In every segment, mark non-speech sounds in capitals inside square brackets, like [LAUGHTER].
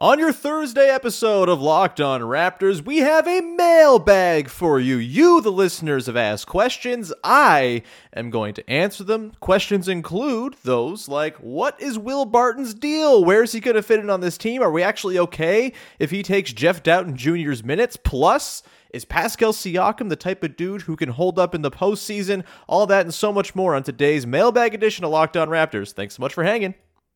On your Thursday episode of Locked On Raptors, we have a mailbag for you. You, the listeners, have asked questions. I am going to answer them. Questions include those like What is Will Barton's deal? Where's he going to fit in on this team? Are we actually okay if he takes Jeff Dowtin Jr.'s minutes? Plus, is Pascal Siakam the type of dude who can hold up in the postseason? All that and so much more on today's mailbag edition of Locked On Raptors. Thanks so much for hanging.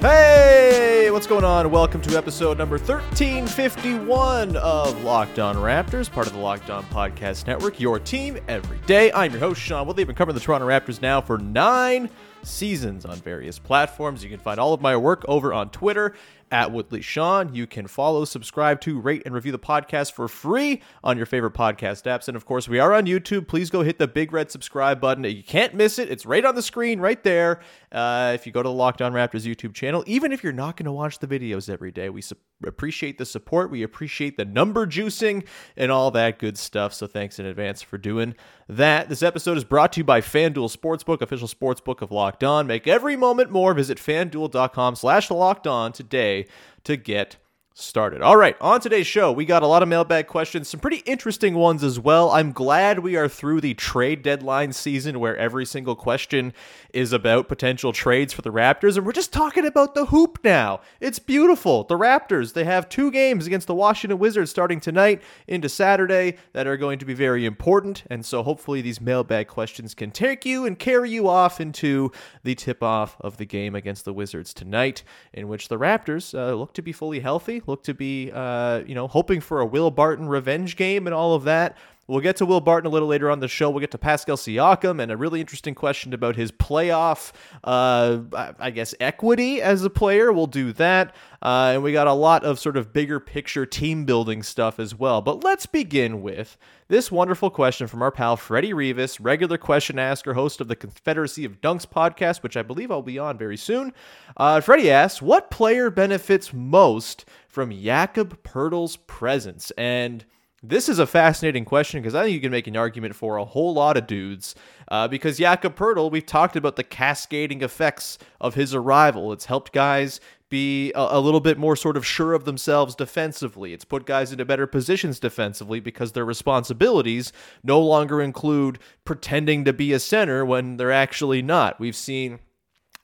Hey, what's going on? Welcome to episode number 1351 of Locked On Raptors, part of the Locked On Podcast Network, your team every day. I'm your host, Sean Woodley. I've been covering the Toronto Raptors now for nine seasons on various platforms. You can find all of my work over on Twitter at Woodley Sean. You can follow, subscribe to, rate, and review the podcast for free on your favorite podcast apps. And of course, we are on YouTube. Please go hit the big red subscribe button. You can't miss it. It's right on the screen, right there. Uh, if you go to the Locked On Raptors YouTube channel, even if you're not going to watch the videos every day, we su- appreciate the support. We appreciate the number juicing and all that good stuff. So thanks in advance for doing that. This episode is brought to you by FanDuel Sportsbook, official sportsbook of Locked On. Make every moment more. Visit fanduel.com slash locked on today to get started. All right, on today's show, we got a lot of mailbag questions, some pretty interesting ones as well. I'm glad we are through the trade deadline season where every single question is about potential trades for the Raptors, and we're just talking about the hoop now. It's beautiful. The Raptors, they have two games against the Washington Wizards starting tonight into Saturday that are going to be very important, and so hopefully these mailbag questions can take you and carry you off into the tip-off of the game against the Wizards tonight, in which the Raptors uh, look to be fully healthy, look to be, uh, you know, hoping for a Will Barton revenge game and all of that. We'll get to Will Barton a little later on the show. We'll get to Pascal Siakam and a really interesting question about his playoff, uh, I guess, equity as a player. We'll do that. Uh, and we got a lot of sort of bigger picture team building stuff as well. But let's begin with this wonderful question from our pal Freddie Rivas, regular question asker, host of the Confederacy of Dunks podcast, which I believe I'll be on very soon. Uh, Freddie asks, What player benefits most from Jakob Poeltl's presence? And this is a fascinating question because I think you can make an argument for a whole lot of dudes. Uh, because Jakob Poeltl, we've talked about the cascading effects of his arrival. It's helped guys be a, a, little bit more sort of sure of themselves defensively. It's put guys into better positions defensively because their responsibilities no longer include pretending to be a center when they're actually not. We've seen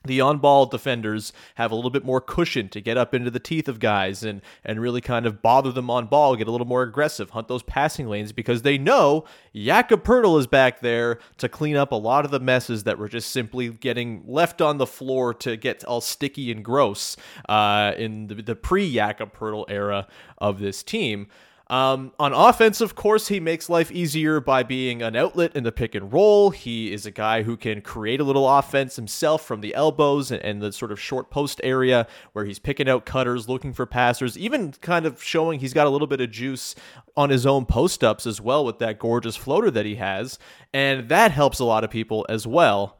the on-ball defenders have a little bit more cushion to get up into the teeth of guys and and really kind of bother them on ball, get a little more aggressive, hunt those passing lanes because they know Jakob is back there to clean up a lot of the messes that were just simply getting left on the floor to get all sticky and gross uh, in the, the pre-Jakob Poeltl era of this team. Um, on offense, of course, he makes life easier by being an outlet in the pick and roll. He is a guy who can create a little offense himself from the elbows and, and, the sort of short post area where he's picking out cutters, looking for passers, even kind of showing he's got a little bit of juice on his own post ups as well with that gorgeous floater that he has. And that helps a lot of people as well.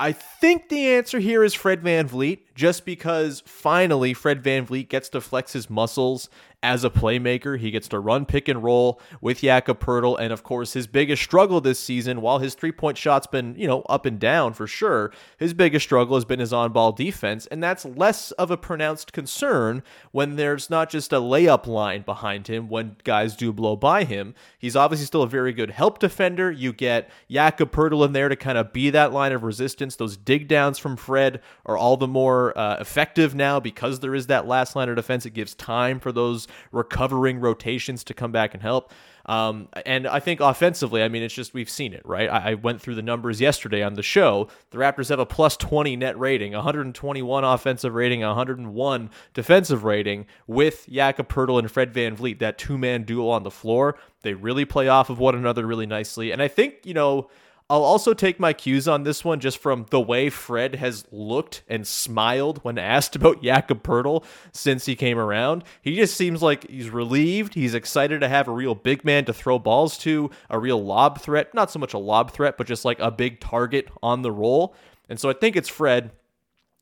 I think the answer here is Fred VanVleet, just because finally Fred VanVleet gets to flex his muscles as a playmaker. He gets to run pick and roll with Jakob Poeltl. And of course, his biggest struggle this season, while his three point shot's been, you know, up and down for sure, his biggest struggle has been his on ball defense. And that's less of a pronounced concern when there's not just a layup line behind him when guys do blow by him. He's obviously still a very good help defender. You get Jakob Poeltl in there to kind of be that line of resistance. Those dig downs from Fred are all the more uh, effective now because there is that last line of defense. It gives time for those recovering rotations to come back and help. Um, and I think offensively, I mean, it's just we've seen it, right? I, I, went through the numbers yesterday on the show. The Raptors have a plus 20 net rating, 121 offensive rating, 101 defensive rating with Jakob Poeltl and Fred VanVleet, that two man duo on the floor. They really play off of one another really nicely. And I think, you know, I'll also take my cues on this one just from the way Fred has looked and smiled when asked about [LAUGHS] Jakob Poeltl since he came around. He just seems like he's relieved. He's excited to have a real big man to throw balls to, a real lob threat. Not so much a lob threat, but just like a big target on the roll. And so I think it's Fred.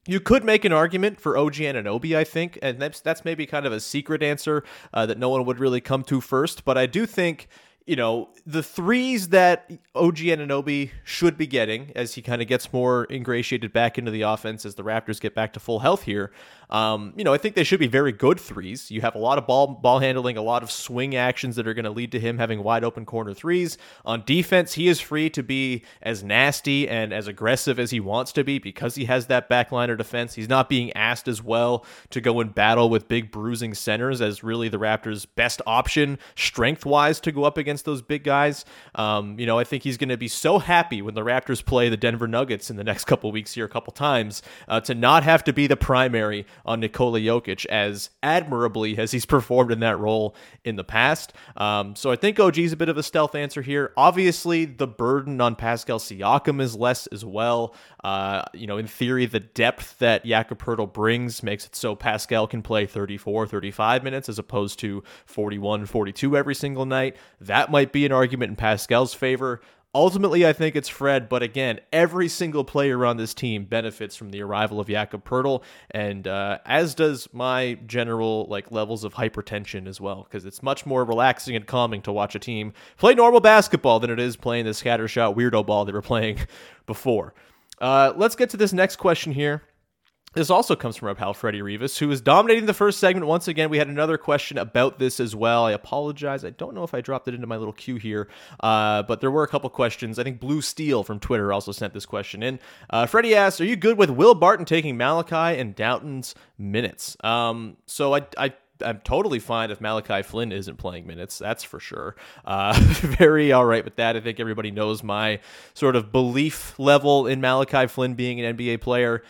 You could make an argument for OG Anunoby, I think, and that's that's maybe kind of a secret answer uh, that no one would really come to first. But I do think you know, the threes that OG Anunoby should be getting as he kind of gets more ingratiated back into the offense as the Raptors get back to full health here. Um, you know, I think they should be very good threes. You have a lot of ball ball handling, a lot of swing actions that are going to lead to him having wide open corner threes. On defense, he is free to be as nasty and as aggressive as he wants to be because he has that backliner defense. He's not being asked as well to go in battle with big bruising centers as really the Raptors' best option strength wise to go up against against those big guys. Um, you know, I think he's going to be so happy when the Raptors play the Denver Nuggets in the next couple weeks here, a couple times, uh, to not have to be the primary on Nikola Jokic as admirably as he's [LAUGHS] performed in that role in the past. Um, so I think OG's a bit of a stealth answer here. Obviously, the burden on Pascal Siakam is less as well. Uh, you know, in theory, the depth that Jakob brings makes it so Pascal can play 34, 35 minutes as opposed to 41, 42 every single night. That might be an argument in Pascal's favor. Ultimately, I think it's Fred, but again, every single player on this team benefits from the arrival of Jakob Poeltl, and uh, as does my general like levels of hypertension as well, because it's much more relaxing and calming to watch a team play normal basketball than it is playing the scattershot weirdo ball they were playing [LAUGHS] before. Uh, let's get to this next question here. This also comes from our pal Freddie Rivas, who is dominating the first segment once again. We had another question about this as well. I apologize. I don't know if I dropped it into my little queue here, uh, but there were a couple questions. I think Blue Steel from Twitter also sent this question in. Uh, Freddie asks, "Are you good with Will Barton taking Malachi and Dowtin's minutes?" Um, so I, I I'm totally fine if Malachi Flynn isn't playing minutes. That's for sure. Uh, [LAUGHS] very all right with that. I think everybody knows my sort of belief level in Malachi Flynn being an NBA player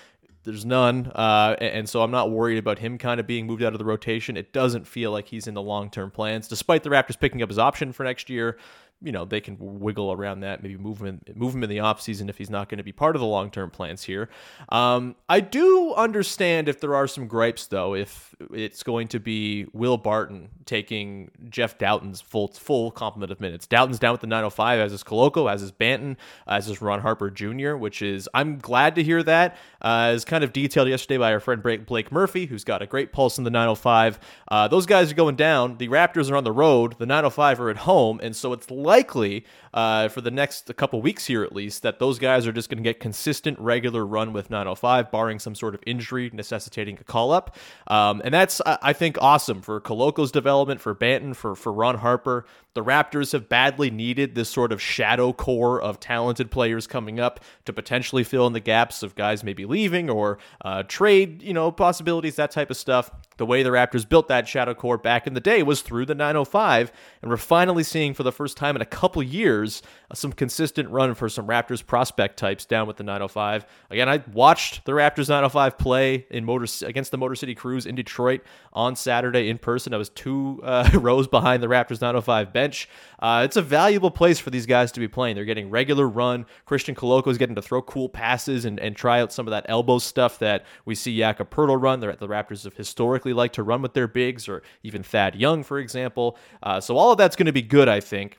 there's none, uh, and so I'm not worried about him kind of being moved out of the rotation. It doesn't feel like he's in the long term plans, despite the Raptors picking up his option for next year you know they can wiggle around that maybe move him move him in the offseason if he's not going to be part of the long-term plans here. Um, i do understand if there are some gripes though if it's going to be will barton taking jeff dowtin's full full complement of minutes. Dowtin's down with the 905 as is koloko as is banton as is ron harper jr which is i'm glad to hear that uh, as kind of detailed yesterday by our friend blake murphy who's got a great pulse in the 905 uh, those guys are going down. The raptors are on the road. The 905 are at home and so it's likely uh, for the next couple weeks here at least that those guys are just going to get consistent regular run with 905 barring some sort of injury necessitating a call up um, and that's i think awesome for Koloko's development for banton for, for ron harper the raptors have badly needed this sort of shadow core of talented players coming up to potentially fill in the gaps of guys maybe leaving or uh, trade you know possibilities that type of stuff the way the raptors built that shadow core back in the day was through the 905 and we're finally seeing for the first time in a couple years uh, some consistent run for some Raptors prospect types down with the 905. Again, I watched the Raptors 905 play in Motor against the Motor City Cruise in Detroit on Saturday in person. I was two uh, [LAUGHS] rows behind the Raptors 905 bench. Uh, it's a valuable place for these guys to be playing. They're getting regular run. Christian Koloko is getting to throw cool passes and, and try out some of that elbow stuff that we see Jakob Poeltl run. They're, at the Raptors have historically liked to run with their bigs, or even Thad Young, for example. Uh, so all of that's going to be good, I think.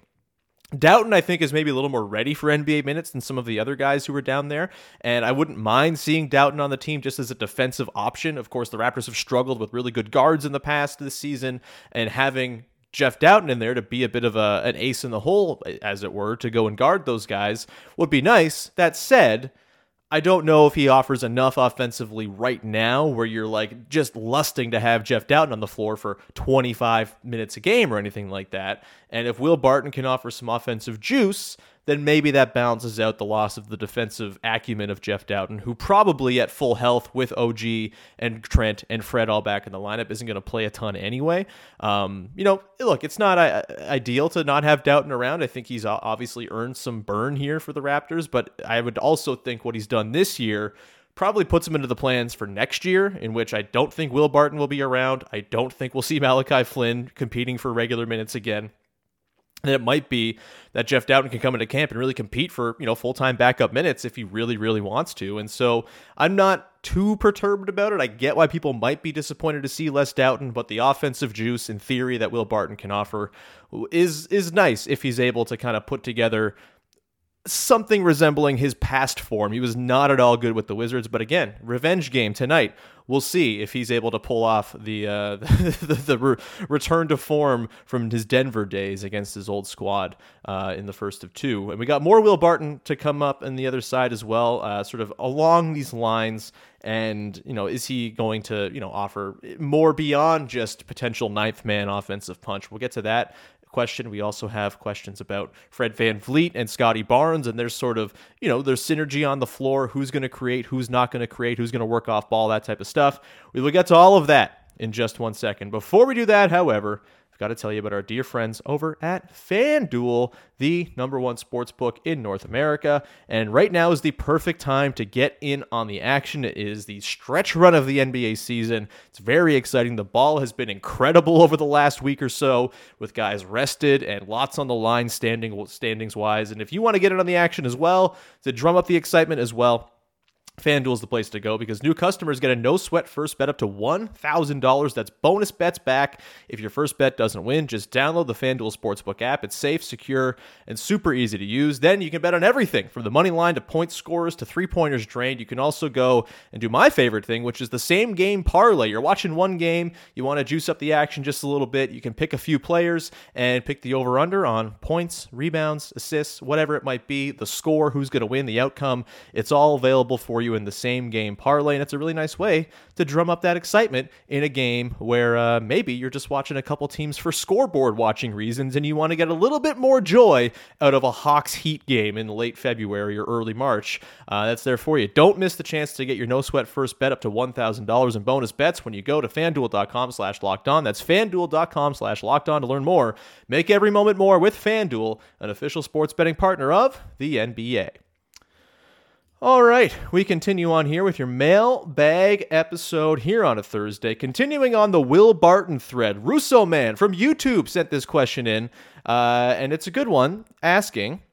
Dowtin, I think, is maybe a little more ready for NBA minutes than some of the other guys who were down there. And I wouldn't mind seeing Dowtin on the team just as a defensive option. Of course, the Raptors have struggled with really good guards in the past this season, and having Jeff Dowtin in there to be a bit of a, an ace in the hole, as it were, to go and guard those guys would be nice. That said, I don't know if he offers enough offensively right now where you're like just lusting to have Jeff Dowtin on the floor for 25 minutes a game or anything like that. And if Will Barton can offer some offensive juice, then maybe that balances out the loss of the defensive acumen of Jeff Dowtin, who probably at full health with OG and Trent and Fred all back in the lineup isn't going to play a ton anyway. Um, you know, look, it's not uh, ideal to not have Dowtin around. I think he's obviously earned some burn here for the Raptors, but I would also think what he's done this year probably puts him into the plans for next year, in which I don't think Will Barton will be around. I don't think we'll see Malachi Flynn competing for regular minutes again. Then it might be that Jeff Dowtin can come into camp and really compete for, you know, full-time backup minutes if he really, really wants to. And so I'm not too perturbed about it. I get why people might be disappointed to see less Dowtin, but the offensive juice in theory that Will Barton can offer is is nice if he's able to kind of put together something resembling his past form. He was not at all good with the Wizards, but again, revenge game tonight. We'll see if he's able to pull off the uh, [LAUGHS] the, the re- return to form from his Denver days against his old squad uh, in the first of two. And we got more Will Barton to come up on the other side as well, uh, sort of along these lines. And you know, is he going to you know offer more beyond just potential ninth man offensive punch? We'll get to that question. We also have questions about Fred Van VanVleet and Scottie Barnes, and there's sort of, you know, there's synergy on the floor. Who's going to create, who's not going to create, who's going to work off ball, that type of stuff. We will get to all of that in just one second. Before we do that, however, got to tell you about our dear friends over at FanDuel, the number one sports book in North America. And right now is the perfect time to get in on the action. It is the stretch run of the NBA season. It's very exciting. The ball has been incredible over the last week or so, with guys rested and lots on the line standing standings wise. And if you want to get in on the action as well, to drum up the excitement as well, FanDuel is the place to go because new customers get a no sweat first bet up to $1,000. That's bonus bets back. If your first bet doesn't win, just download the FanDuel Sportsbook app. It's safe, secure, and super easy to use. Then you can bet on everything from the money line to point scores to three pointers drained. You can also go and do my favorite thing, which is the same game parlay. You're watching one game, you want to juice up the action just a little bit. You can pick a few players and pick the over under on points, rebounds, assists, whatever it might be, the score, who's going to win, the outcome. It's all available for you in the same game parlay. And it's a really nice way to drum up that excitement in a game where uh, maybe you're just watching a couple teams for scoreboard watching reasons and you want to get a little bit more joy out of a Hawks Heat game in late February or early March. Uh, that's there for you. Don't miss the chance to get your no sweat first bet up to $1,000 in bonus bets when you go to fanduel.com slash locked on. That's fanduel.com slash locked on to learn more. Make every moment more with FanDuel, an official sports betting partner of the NBA. All right, we continue on here with your mailbag episode here on a Thursday. Continuing on the Will Barton thread, Russo Man from YouTube sent this question in, uh, and it's a good one. Asking,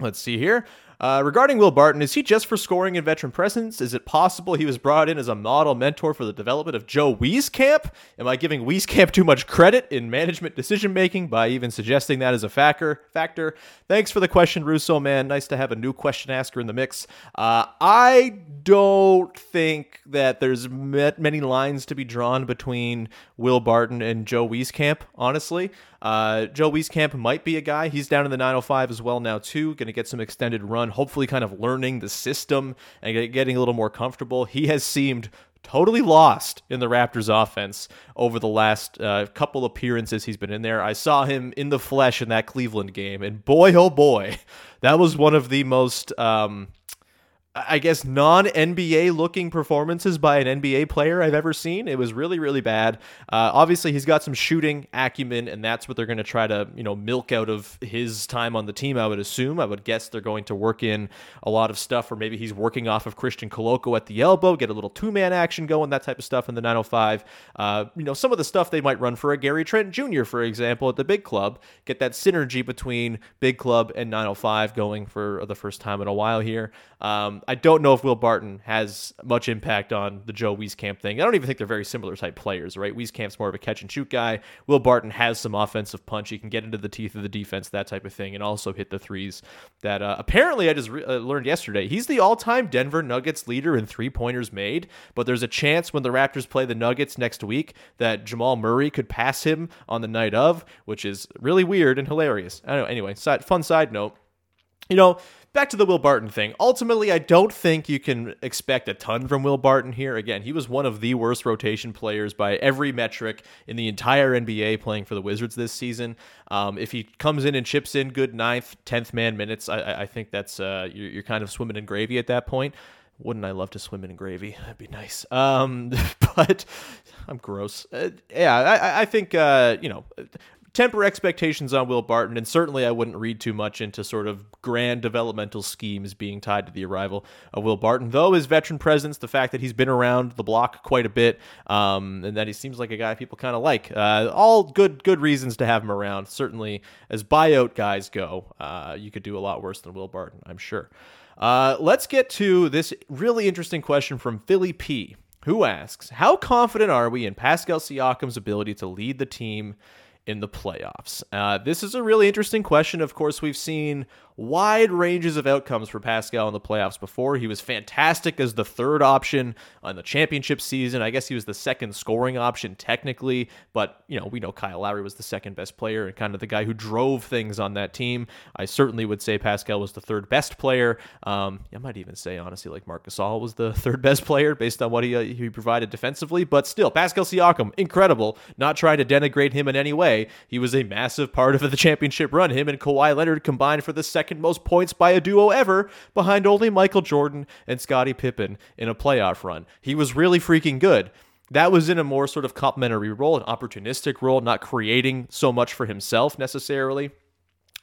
let's see here. Uh, regarding Will Barton, is he just for scoring and veteran presence? Is it possible he was brought in as a model mentor for the development of Joe Wieskamp? Am I giving Wieskamp too much credit in management decision making by even suggesting that as a factor? Factor. Thanks for the question, Russo man. Nice to have a new question asker in the mix. Uh, I don't think that there's many lines to be drawn between Will Barton and Joe Wieskamp. Honestly, uh, Joe Wieskamp might be a guy. He's down in the 905 as well now too. Going to get some extended run. Hopefully, kind of learning the system and getting a little more comfortable. He has seemed totally lost in the Raptors offense over the last uh, couple appearances he's been in there. I saw him in the flesh in that Cleveland game, and boy, oh boy, [LAUGHS] that was one of the most. Um, I guess non NBA looking performances by an NBA player I've ever seen. It was really really bad. Uh, obviously, he's got some shooting acumen, and that's what they're going to try to you know milk out of his time on the team. I would assume. I would guess they're going to work in a lot of stuff, or maybe he's working off of Christian Koloko at the elbow, get a little two man action going, that type of stuff in the 905. Uh, you know, some of the stuff they might run for a Gary Trent Jr. for example at the big club. Get that synergy between big club and 905 going for the first time in a while here. Um, I don't know if Will Barton has much impact on the Joe Wieskamp thing. I don't even think they're very similar type players, right? Wieskamp's more of a catch and shoot guy. Will Barton has some offensive punch. He can get into the teeth of the defense, that type of thing, and also hit the threes. That uh, apparently I just re- uh, learned yesterday. He's the all-time Denver Nuggets leader in three pointers made. But there's a chance when the Raptors play the Nuggets next week that Jamal Murray could pass him on the night of, which is really weird and hilarious. I don't know. Anyway, side, fun side note. You know, back to the Will Barton thing. Ultimately, I don't think you can expect a ton from Will Barton here. Again, he was one of the worst rotation players by every metric in the entire NBA playing for the Wizards this season. Um, if he comes in and chips in good ninth, tenth man minutes, I, I think that's uh, you're, you're kind of swimming in gravy at that point. Wouldn't I love to swim in gravy? That'd be nice. Um, [LAUGHS] but I'm gross. Uh, yeah, I, I think uh, you know temper expectations on Will Barton, and certainly I wouldn't read too much into sort of grand developmental schemes being tied to the arrival of Will Barton. Though his veteran presence, the fact that he's been around the block quite a bit, um, and that he seems like a guy people kind of like, uh, all good good reasons to have him around. Certainly, as buyout guys go, uh, you could do a lot worse than Will Barton, I'm sure. Uh, let's get to this really interesting question from Philly P, who asks, "How confident are we in Pascal Siakam's ability to lead the team?" In the playoffs? Uh, this is a really interesting question. Of course, we've seen wide ranges of outcomes for Pascal in the playoffs before. He was fantastic as the third option on the championship season. I guess he was the second scoring option technically, but you know, we know Kyle Lowry was the second best player and kind of the guy who drove things on that team. I certainly would say Pascal was the third best player. Um, I might even say honestly like Marc Gasol was the [LAUGHS] third best player based on what he, uh, he provided defensively, but still Pascal Siakam, incredible. Not trying to denigrate him in any way. He was a massive part of the championship run. Him and Kawhi Leonard combined for the second second most points by a duo ever, behind only Michael Jordan and Scottie Pippen in a playoff run. He was really freaking good. That was in a more sort of complementary role, an opportunistic role, not creating so much for himself necessarily.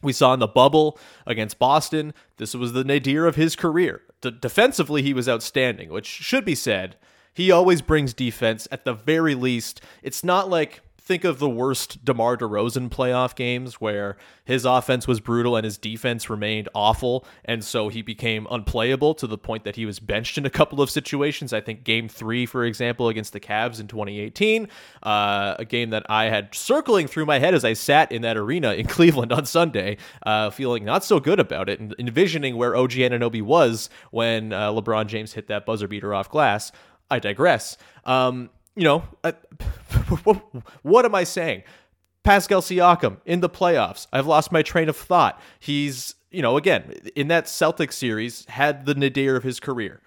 We saw in the bubble against Boston, this was the nadir of his career. Defensively, he was outstanding, which should be said. He always brings defense at the very least. It's not like think of the worst DeMar DeRozan playoff games where his offense was brutal and his defense remained awful, and so he became unplayable to the point that he was benched in a couple of situations. I think Game Three, for example, against the Cavs in 2018, uh, a game that I had circling through my head as I sat in that arena in [LAUGHS] Cleveland on Sunday, uh, feeling not so good about it and envisioning where OG Anunoby was when uh, LeBron James hit that buzzer beater off glass. I digress. Um, you know, uh, [LAUGHS] what am I saying? Pascal Siakam in the playoffs. I've lost my train of thought. He's, you know, again, in that Celtics series, had the nadir of his career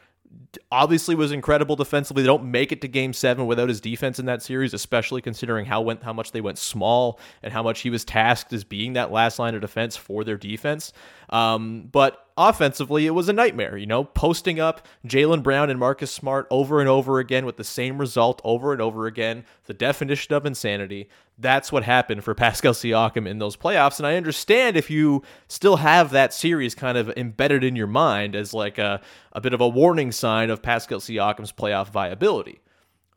obviously was incredible defensively. They don't make it to game seven without his defense in that series, especially considering how went how much they went small and how much he was tasked as being that last line of defense for their defense. Um, but offensively, it was a nightmare. You know, posting up Jaylen Brown and Marcus Smart over and over again with the same result over and over again. The definition of insanity. That's what happened for [LAUGHS] Pascal Siakam in those playoffs. And I understand if you still have that series kind of embedded in your mind as like a, a bit of a warning sign of Pascal Siakam's playoff viability.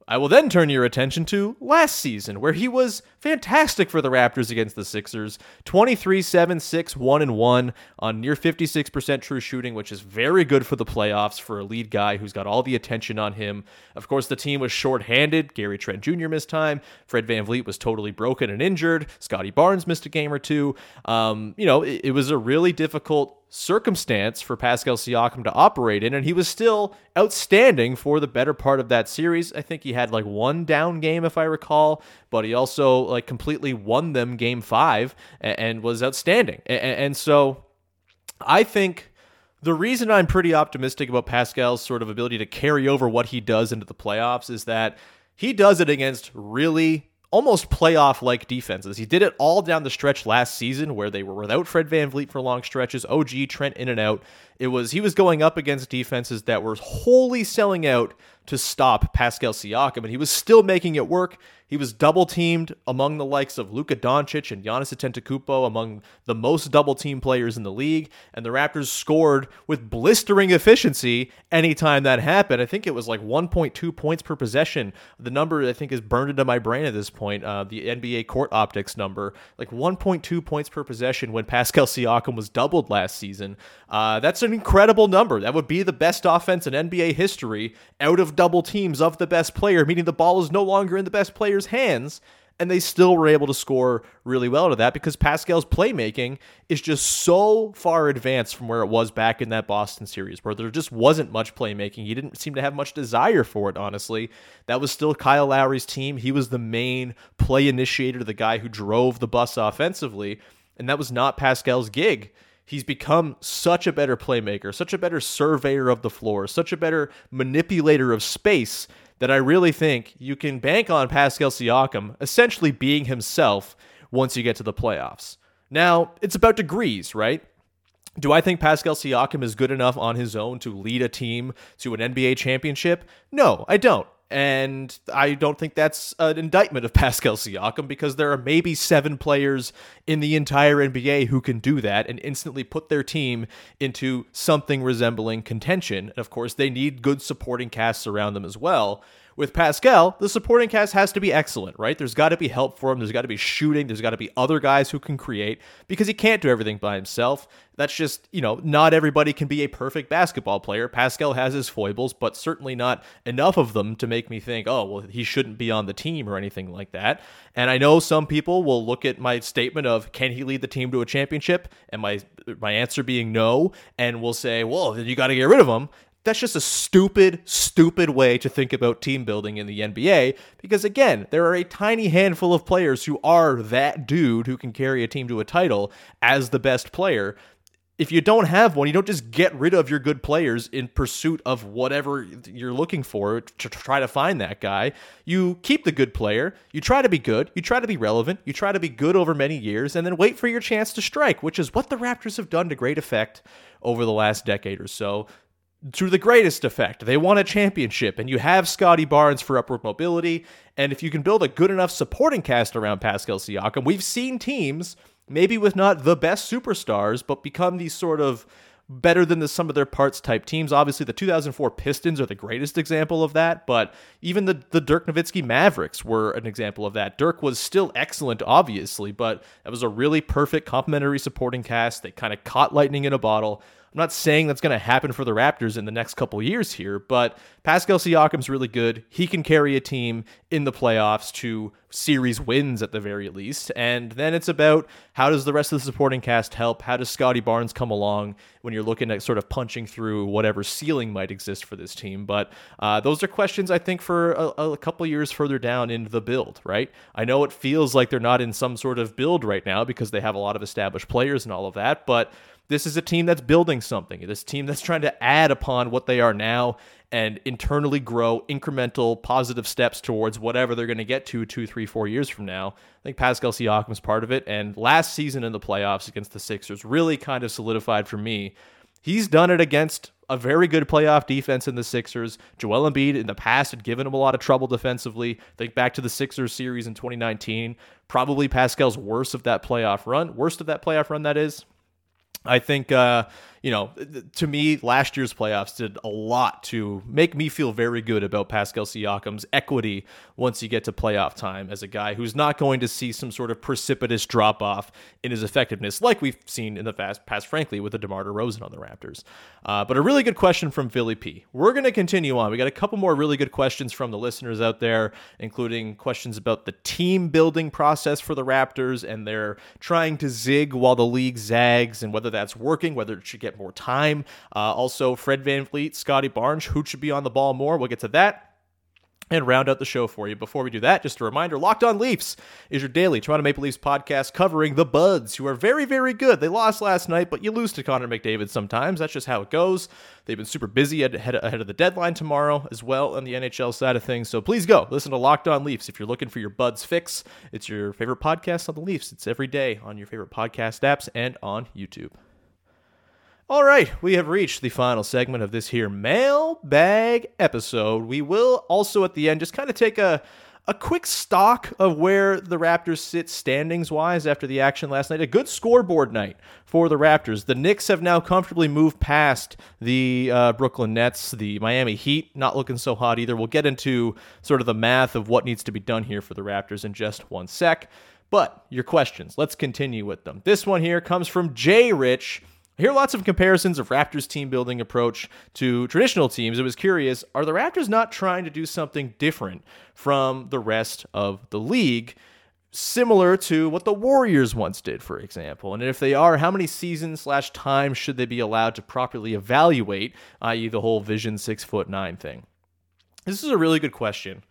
I will then turn your attention to last season, where he was fantastic for the Raptors against the Sixers 23 7 6 1 and 1 on near 56% true shooting, which is very good for the playoffs for a lead guy who's got all the attention on him. Of course, the team was shorthanded. Gary Trent Jr. missed time. Fred VanVleet was totally broken and injured. Scottie Barnes missed a game or two. Um, you know, it, it was a really difficult circumstance for Pascal Siakam to operate in, and he was still outstanding for the better part of that series. I think he had like one down game, if I recall, but he also like completely won them game five and, and was outstanding. And, and so I think. The reason I'm pretty optimistic about Pascal's sort of ability to carry over what he does into the playoffs is that he does it against really almost playoff like defenses. He did it all down the stretch last season where they were without Fred VanVleet for long stretches, OG, Trent in and out. It was he was going up against defenses that were wholly selling out to stop Pascal Siakam, and he was still making it work. He was double teamed among the likes of Luka Doncic and Giannis Antetokounmpo, among the most double team players in the league. And the Raptors scored with blistering efficiency anytime that happened. I think it was like 1.2 points per possession. The number I think is burned into my brain at this point. Uh, the NBA Court Optix number, like 1.2 points per possession when Pascal Siakam was doubled last season. Uh, that's an incredible number. That would be the best offense in NBA history out of double teams of the best player, meaning the ball is no longer in the best player's hands. And they still were able to score really well to that because Pascal's playmaking is just so far advanced from where it was back in that Boston series, where there just wasn't much playmaking. He didn't seem to have much desire for it, honestly. That was still Kyle Lowry's team. He was the main play initiator, the guy who drove the bus offensively. And that was not Pascal's gig he's become such a better playmaker, such a better surveyor of the floor, such a better manipulator of space that I really think you can bank on Pascal Siakam essentially being himself once you get to the playoffs. Now, it's about degrees, right? Do I think Pascal Siakam is good enough on his own to lead a team to an NBA championship? No, I don't. And I don't think that's an indictment of [LAUGHS] Pascal Siakam because there are maybe seven players in the entire NBA who can do that and instantly put their team into something resembling contention. And of course, they need good supporting casts around them as well with Pascal, the supporting cast has to be excellent, right? There's got to be help for him. There's got to be shooting. There's got to be other guys who can create because he can't do everything by himself. That's just, you know, not everybody can be a perfect basketball player. Pascal has his foibles, but certainly not enough of them to make me think, oh, well, he shouldn't be on the team or anything like that. And I know some people will look at my statement of, can he lead the team to a championship? And my my answer being no, and will say, well, then you got to get rid of him that's just a stupid, stupid way to think about team building in the NBA because, again, there are a tiny handful of players who are that dude who can carry a team to a title as the best player. If you don't have one, you don't just get rid of your good players in pursuit of whatever you're looking for to try to find that guy. You keep the good player, you try to be good, you try to be relevant, you try to be good over many years, and then wait for your chance to strike, which is what the Raptors have done to great effect over the last decade or so to the greatest effect. They won a championship, and you have Scottie Barnes for upward mobility. And if you can build a good enough supporting cast around Pascal Siakam, we've seen teams, maybe with not the best superstars, but become these sort of better than the sum of their parts type teams. Obviously, the 2004 Pistons are the greatest example of that, but even the, the Dirk Nowitzki Mavericks were an example of that. Dirk was still excellent, obviously, but that was a really perfect complementary supporting cast. They kind of caught lightning in a bottle. I'm not saying that's going to happen for the Raptors in the next couple years here, but Pascal Siakam's really good. He can carry a team in the playoffs to series wins at the very least. And then it's about how does the rest of the supporting cast help? How does Scottie Barnes come along when you're looking at sort of punching through whatever ceiling might exist for this team? But uh, those are questions I think for a, a couple years further down in the build, right? I know it feels like they're not in some sort of build right now because they have a lot of established players and all of that, but this is a team that's building something. This team that's trying to add upon what they are now and internally grow incremental positive steps towards whatever they're going to get to two, three, four years from now. I think Pascal Siakam is part of it. And last season in the playoffs against the Sixers really kind of solidified for me. He's done it against a very good playoff defense in the Sixers. Joel Embiid in the past had given him a lot of trouble defensively. Think back to the Sixers series in 2019. Probably Pascal's worst of that playoff run. Worst of that playoff run, that is. I think uh, you know, to me, last year's playoffs did a lot to make me feel very good about Pascal Siakam's equity once you get to playoff time as a guy who's not going to see some sort of precipitous drop off in his effectiveness, like we've seen in the past, past frankly, with the DeMar DeRozan on the Raptors. Uh, but a really good question from Philly P. We're going to continue on. We got a couple more really good questions from the listeners out there, including questions about the team building process for the Raptors and they're trying to zig while the league zags and whether that's working, whether it should get more time. Uh, also, Fred Van VanVleet, Scottie Barnes, who should be on the ball more. We'll get to that and round out the show for you. Before we do that, just a reminder Locked On Leafs is your daily Toronto Maple Leafs podcast covering the Buds, who are very, very good. They lost last night, but you lose to Connor McDavid sometimes. That's just how it goes. They've been super busy ahead of the deadline tomorrow as well on the NHL side of things. So please go listen to Locked On Leafs if you're looking for your Buds fix. It's your favorite podcast on the Leafs. It's every day on your favorite podcast apps and on YouTube. All right, we have reached the final segment of this here mailbag episode. We will also at the end just kind of take a a quick stock of where the Raptors sit standings wise after the action last night. A good scoreboard night for the Raptors. The Knicks have now comfortably moved past the uh, Brooklyn Nets. The Miami Heat not looking so hot either. We'll get into sort of the math of what needs to be done here for the Raptors in just one sec. But your questions, let's continue with them. This one here comes from Jay Rich. I hear lots of comparisons of Raptors' team building approach to traditional teams. I was curious are the Raptors not trying to do something different from the rest of the league? Similar to what the Warriors once did, for example. And if they are, how many seasons slash time should they be allowed to properly evaluate, i.e., the whole Vision six foot nine thing? This is a really good question.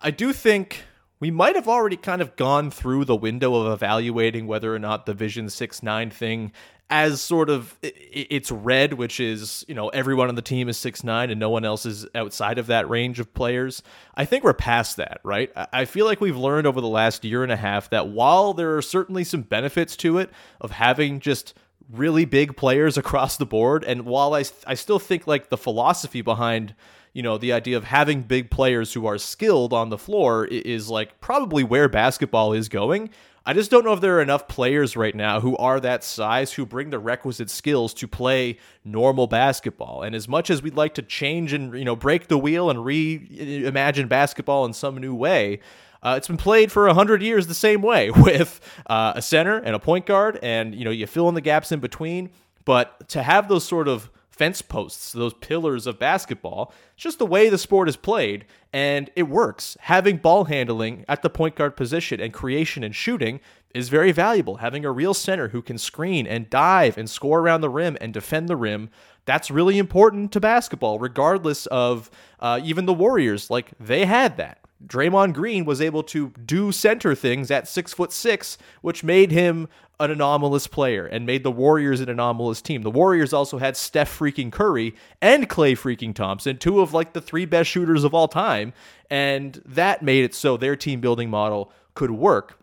I do think we might have already kind of gone through the window of evaluating whether or not the Vision 6 9 thing as sort of it's red, which is you know everyone on the team is six nine and no one else is outside of that range of players. I think we're past that, right? I feel like we've learned over the last year and a half that while there are certainly some benefits to it of having just really big players [LAUGHS] across the board. And while I, I still think like the philosophy behind, you know, the idea of having big players who are skilled on the floor is like probably where basketball is going. I just don't know if there are enough players right now who are that size who bring the requisite skills to play normal basketball. And as much as we'd like to change and you know break the wheel and reimagine basketball in some new way, uh, it's been played for 100 years the same way [LAUGHS] with uh, a center and a point guard, and you know you fill in the gaps in between. But to have those sort of fence posts, those pillars of basketball, it's just the way the sport is played, and it works. Having ball handling at the point guard position and creation and shooting is very valuable. Having a real center who can screen and dive and score around the rim and defend the rim, that's really important to basketball, regardless of uh, even the Warriors. Like they had that. Draymond Green was able to do center things at six foot six, which made him an anomalous player and made the Warriors an anomalous team. The Warriors also had Steph freaking Curry and Clay freaking Thompson, two of like the three best shooters of all time, and that made it so their team building model could work.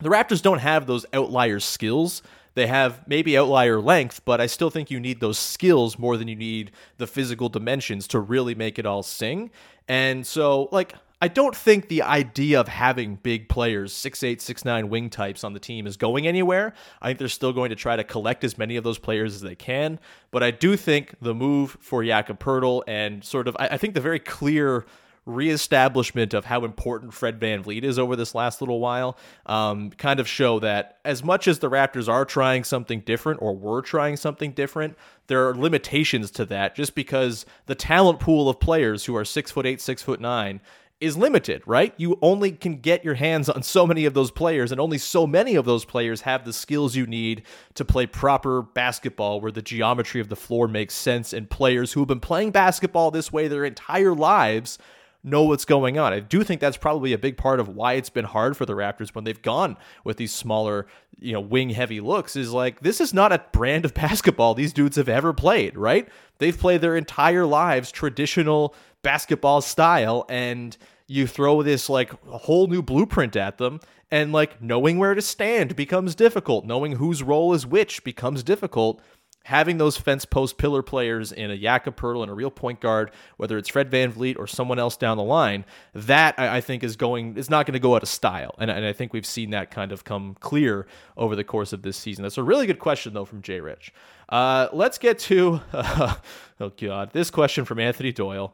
The Raptors don't have those outlier skills. They have maybe outlier length, but I still think you need those skills more than you need the physical dimensions to really make it all sing. And so, like, I don't think the idea of having big players, 6'8, 6'9 wing types on the team is going anywhere. I think they're still going to try to collect as many of those players as they can. But I do think the move for Jakob Poeltl and sort of, I think the very clear reestablishment of how important Fred VanVleet is over this last little while um, kind of show that as much as the Raptors are trying something different or were trying something different, there are limitations to that just because the talent pool of players who are six foot eight, six foot nine is limited, right? You only can get your hands on so many of those players, and only so many of those players have the skills you need to play proper basketball where the geometry of the floor makes sense, and players who have been playing basketball this way their entire lives know what's going on. I do think that's probably a big part of why it's been hard for the Raptors when they've gone with these smaller, you know, wing heavy looks is like this is not a brand of [LAUGHS] basketball these dudes have ever played, right? They've played their entire lives traditional basketball style and you throw this like whole new blueprint at them and like knowing where to stand becomes difficult knowing whose role is which becomes difficult having those fence post pillar players in a Jakob and a real point guard, whether it's Fred Van VanVleet or someone else down the line, that I, think is going is not going to go out of style. And, and, I think we've seen that kind of come clear over the course of this season. That's a really good question though from Jay Rich. Uh, let's get to uh, [LAUGHS] oh god, this question from Anthony Doyle.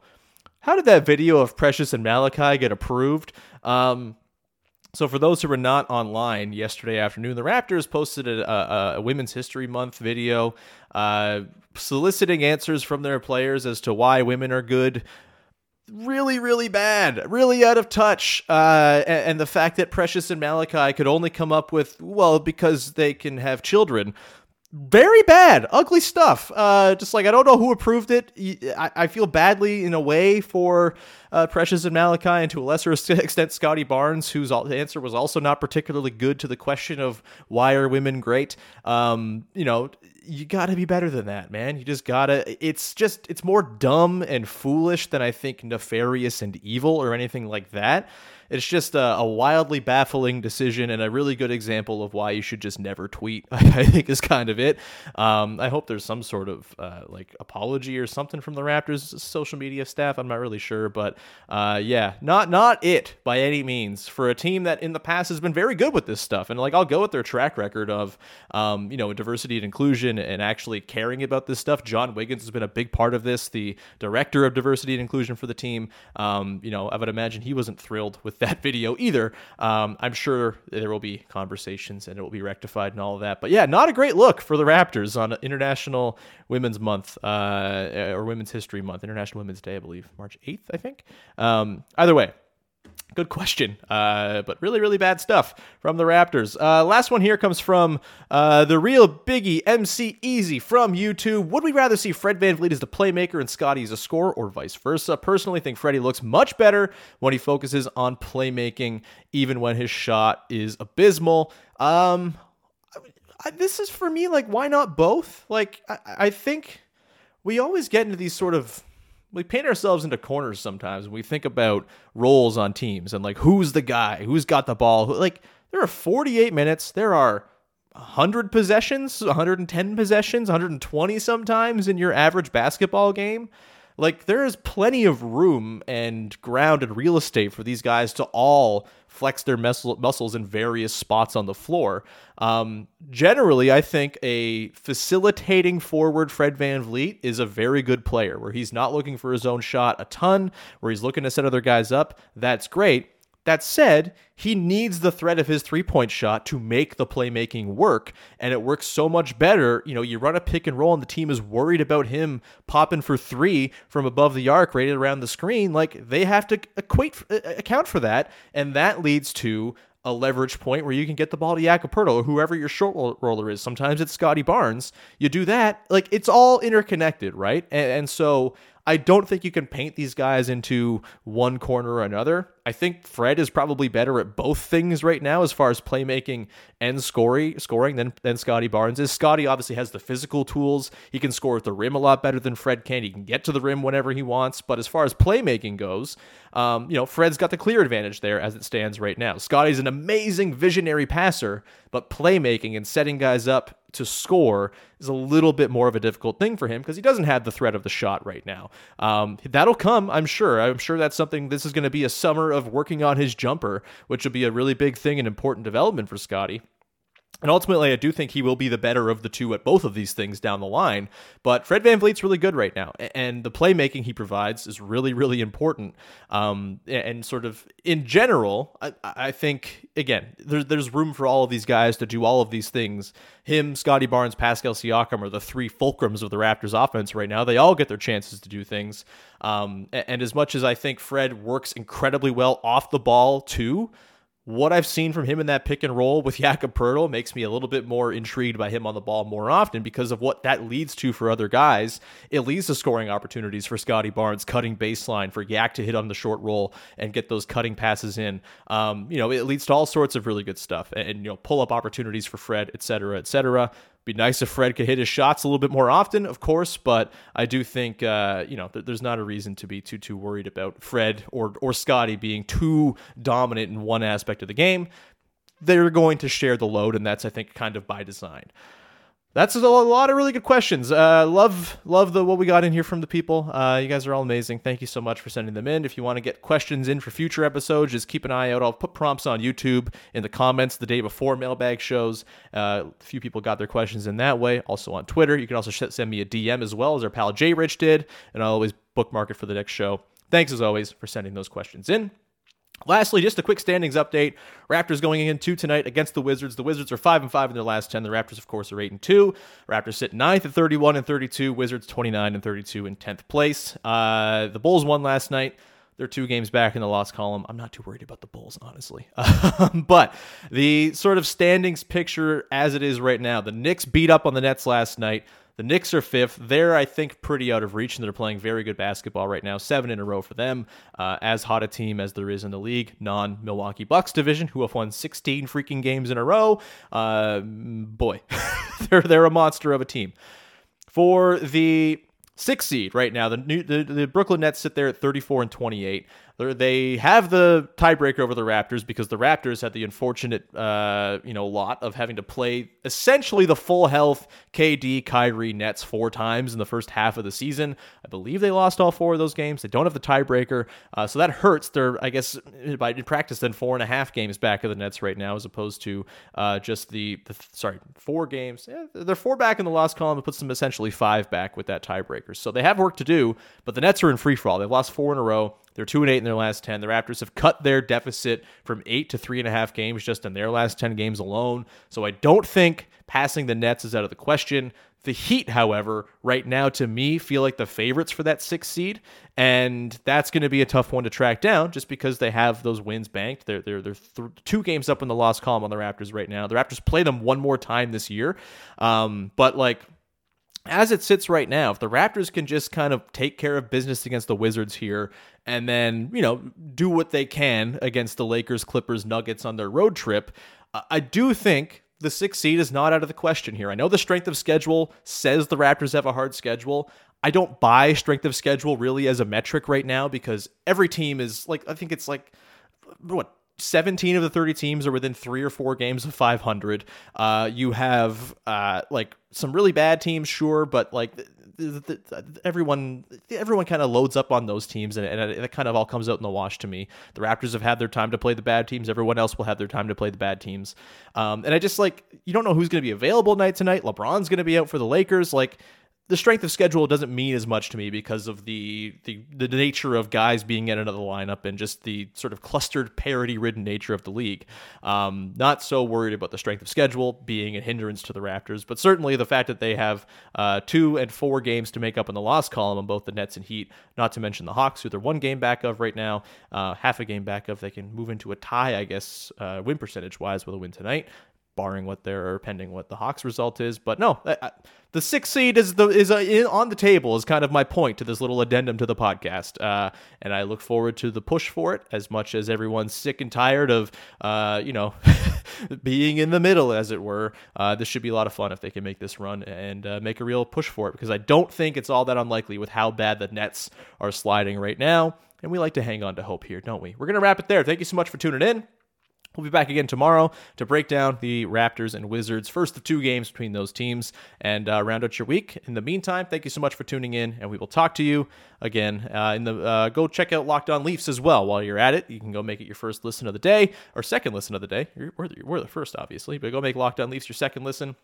How did that video of Precious and Malachi get approved? Um, so, for those who were not online yesterday afternoon, the Raptors posted a, a, a Women's History Month video uh, soliciting answers from their players as to why women are good. Really, really bad, really out of touch. Uh, and, and the fact that Precious and Malachi could only come up with, well, because they can have children very bad, ugly stuff. Uh, just like I don't know who approved it. I, I feel badly in a way for uh, Precious and Malachi, and to a lesser [LAUGHS] extent Scottie Barnes, whose answer was also not particularly good to the question of why are women great. Um, you know, you got to be better than that, man. You just gotta. It's just it's more dumb and foolish than I think nefarious and evil or anything like that. It's just a, a, wildly baffling decision and a really good example of why you should just never tweet. [LAUGHS] I think is kind of it. Um, I hope there's some sort of uh, like apology or something from the Raptors social media staff. I'm not really sure, but uh, yeah, not not it by any means for a team that in the past has been very good with this stuff. And like I'll go with their track record of um, you know diversity and inclusion and actually caring about this stuff. John Wiggins has been a big part of this. The director of diversity and inclusion for the team. Um, you know, I would imagine he wasn't thrilled with that video either. Um, I'm sure there will be conversations and it will be rectified and all of that. But yeah, not a great look for the Raptors on International Women's Month uh, or Women's History Month, International Women's Day, I believe, March 8th, I think. Um, either way, Good question, uh, but really, really bad stuff from the Raptors. Uh, last one here comes from uh, the real Biggie MC Easy from YouTube. Would we rather see Fred VanVleet as the playmaker and Scottie as a scorer, or vice versa? Personally, think Freddie looks much better when he focuses on playmaking, even when his shot is abysmal. Um, I, this is for me like, why not both? Like, I, I think we always get into these sort of we paint ourselves into corners sometimes when we think about roles on teams and like who's the guy who's got the ball like there are 48 minutes there are 100 possessions, 110 possessions, 120 sometimes in your average basketball game. Like there is plenty of room and ground and real estate for these guys to all flex their muscle, muscles in various spots on the floor. Um, generally, I think a facilitating forward Fred VanVleet is a very good player where he's not looking for his own shot a ton, where he's looking to set other guys up. That's great. That said, he needs the threat of his three point shot to make the playmaking work, and it works so much better. You know, you run a pick and roll, and the team is worried about him popping for three from above the arc, right around the screen. Like they have to equate uh, uh, account for that, and that leads to a leverage point where you can get the ball to Jakob or whoever your short roller is. Sometimes it's Scottie Barnes. You do that, like it's all interconnected, right? And, and so I don't think you can paint these guys into one corner or another. I think Fred is probably better at both things right now as far as playmaking and scoring scoring than, than Scottie Barnes is. Scottie obviously has the physical tools. He can score at the rim a lot better than Fred can. He can get to the rim whenever he wants. But as far as playmaking goes, um, you know, Fred's got the clear advantage there as it stands right now. Scottie's an amazing visionary passer, but playmaking and setting guys up to score is a little bit more of a difficult thing for him because he doesn't have the threat of the shot right now. Um, that'll come, I'm sure. I'm sure that's something. This is going to be a summer of working on his jumper, which will be a really big thing and important development for Scottie. And ultimately, I do think he will be the better of the two at both of these things down the line. But Fred VanVleet's really good right now. And the playmaking he provides is really, really important. Um, and sort of in general, I, I think, again, there's, there's room for all of these guys to do all of these things. Him, Scottie Barnes, Pascal Siakam are the three fulcrums of the Raptors offense right now. They all get their chances to do things. Um, and as much as I think Fred works incredibly well off the ball, too what I've seen from him in that pick and roll with [LAUGHS] Jakob Poeltl makes me a little bit more intrigued by him on the ball more often because of what that leads to for other guys. It leads to scoring opportunities for Scottie Barnes, cutting baseline for Yak to hit on the short roll and get those cutting passes in. Um, you know, it leads to all sorts of really good stuff and, and you know pull up opportunities for Fred, et cetera, et cetera. Be nice if Fred could hit his shots a little bit more often, of course, but I do think uh, you know th- there's not a reason to be too too worried about Fred or or Scottie being too dominant in one aspect of the game. They're going to share the load, and that's I think kind of by design. That's a lot of really good questions. Uh, love love the what we got in here from the people. Uh, you guys are all amazing. Thank you so much for sending them in. If you want to get questions in for future episodes, just keep an eye out. I'll put prompts on YouTube in the comments the day before mailbag shows. Uh, a few people got their questions in that way. Also on Twitter, you can also send me a DM as well as our pal Jay Rich did, and I'll always bookmark it for the next show. Thanks as always for sending those questions in. Lastly, just a quick standings update. Raptors going into tonight against the Wizards. The Wizards are 5 and 5 in their last 10. The Raptors, of course, are 8 and 2. Raptors sit 9th at 31 and 32. Wizards 29 and 32 in 10th place. Uh, the Bulls won last night. They're two games back in the loss column. I'm not too worried about the Bulls, honestly. [LAUGHS] but the sort of standings picture as it is right now, the Knicks beat up on the Nets last night. The Knicks are fifth. They're, I think, pretty out of reach, and they're playing very good basketball right now. Seven in a row for them. Uh, as hot a team as there is in the league, non Milwaukee Bucks division, who have won 16 freaking games in a row. Uh, boy, [LAUGHS] they're they're a monster of a team. For the six seed right now, the, new, the the Brooklyn Nets sit there at 34 and 28 they have the tiebreaker over the Raptors because the Raptors had the unfortunate, uh, you know, lot of having to play essentially the full health KD, Kyrie Nets four times in the first half of the season. I believe they lost all four of those games. They don't have the tiebreaker, uh, so that hurts. They're, I guess, by in practice, then four and a half games back of the Nets right now, as opposed to uh, just the, the sorry four games. Yeah, they're four back in the loss column. It puts them essentially five back with that tiebreaker. So they have work to do, but the Nets are in free fall. They've lost four in a row. They're two and eight in their last ten. The Raptors have cut their deficit from eight to three and a half games just in their last ten games alone. So I don't think passing the Nets is out of the question. The Heat, however, right now to me feel like the favorites for that sixth seed, and that's going to be a tough one to track down just because they have those wins banked. They're they're they're th- two games up in the loss column on the Raptors right now. The Raptors play them one more time this year, um, but like as it sits right now, if the Raptors can just kind of take care of business against the Wizards here and then, you know, do what they can against the Lakers, Clippers, Nuggets on their road trip, I do think the sixth seed is not out of the question here. I know the strength of schedule says the Raptors have a hard schedule. I don't buy strength of schedule really as a metric right now because every team is like, I think it's like, what, 17 of the 30 teams are within three or four games of 500. Uh, you have uh, like some really bad teams, sure, but like everyone everyone kind of loads up on those teams, and, and it kind of all comes out in the wash to me. The Raptors have had their time to play the bad teams. Everyone else will have their time to play the bad teams. Um, and I just like you don't know who's going to be available night tonight. LeBron's going to be out for the Lakers. Like the strength of schedule doesn't mean as much to me because of the, the the nature of guys being in another lineup and just the sort of clustered parity ridden nature of the league. Um, not so worried about the strength of schedule being a hindrance to the Raptors, but certainly the fact that they have uh, two and four games to make up in the loss column on both the Nets and Heat. Not to mention the Hawks, who they're one game back of right now, uh, half a game back of. They can move into a tie, I guess, uh, win percentage wise with a win tonight barring what they're pending what the Hawks result is. But no, the six seed is the is in, on the table is kind of my point to this little addendum to the podcast, uh, and I look forward to the push for it as much as everyone's sick and tired of uh, you know [LAUGHS] being in the middle, as it were. Uh, this should be a lot of fun if they can make this run and uh, make a real push for it because I don't think it's all that unlikely with how bad the Nets are sliding right now. And we like to hang on to hope here, don't we? We're going to wrap it there. Thank you so much for tuning in. We'll be back again tomorrow to break down the Raptors and Wizards, first of two games between those teams, and uh, round out your week. In the meantime, thank you so much for tuning in, and we will talk to you again. Uh, in the uh, go check out Locked On Leafs as well while you're at it. You can go make it your first listen of the day or second listen of the day. We're the, we're the first, obviously, but go make Locked On Leafs your second listen.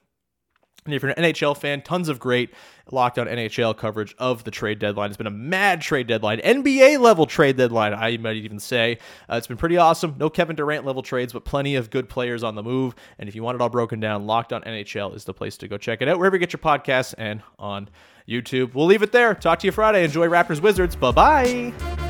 And if you're an NHL fan, tons of great locked on NHL coverage of the trade deadline. It's been a mad trade deadline, NBA level trade deadline, I might even say. Uh, it's been pretty awesome. No Kevin Durant level trades, but plenty of good players on the move. And if you want it all broken down, Locked on NHL is the place to go check it out, wherever you get your podcasts and on YouTube. We'll leave it there. Talk to you Friday. Enjoy Raptors Wizards. Bye bye.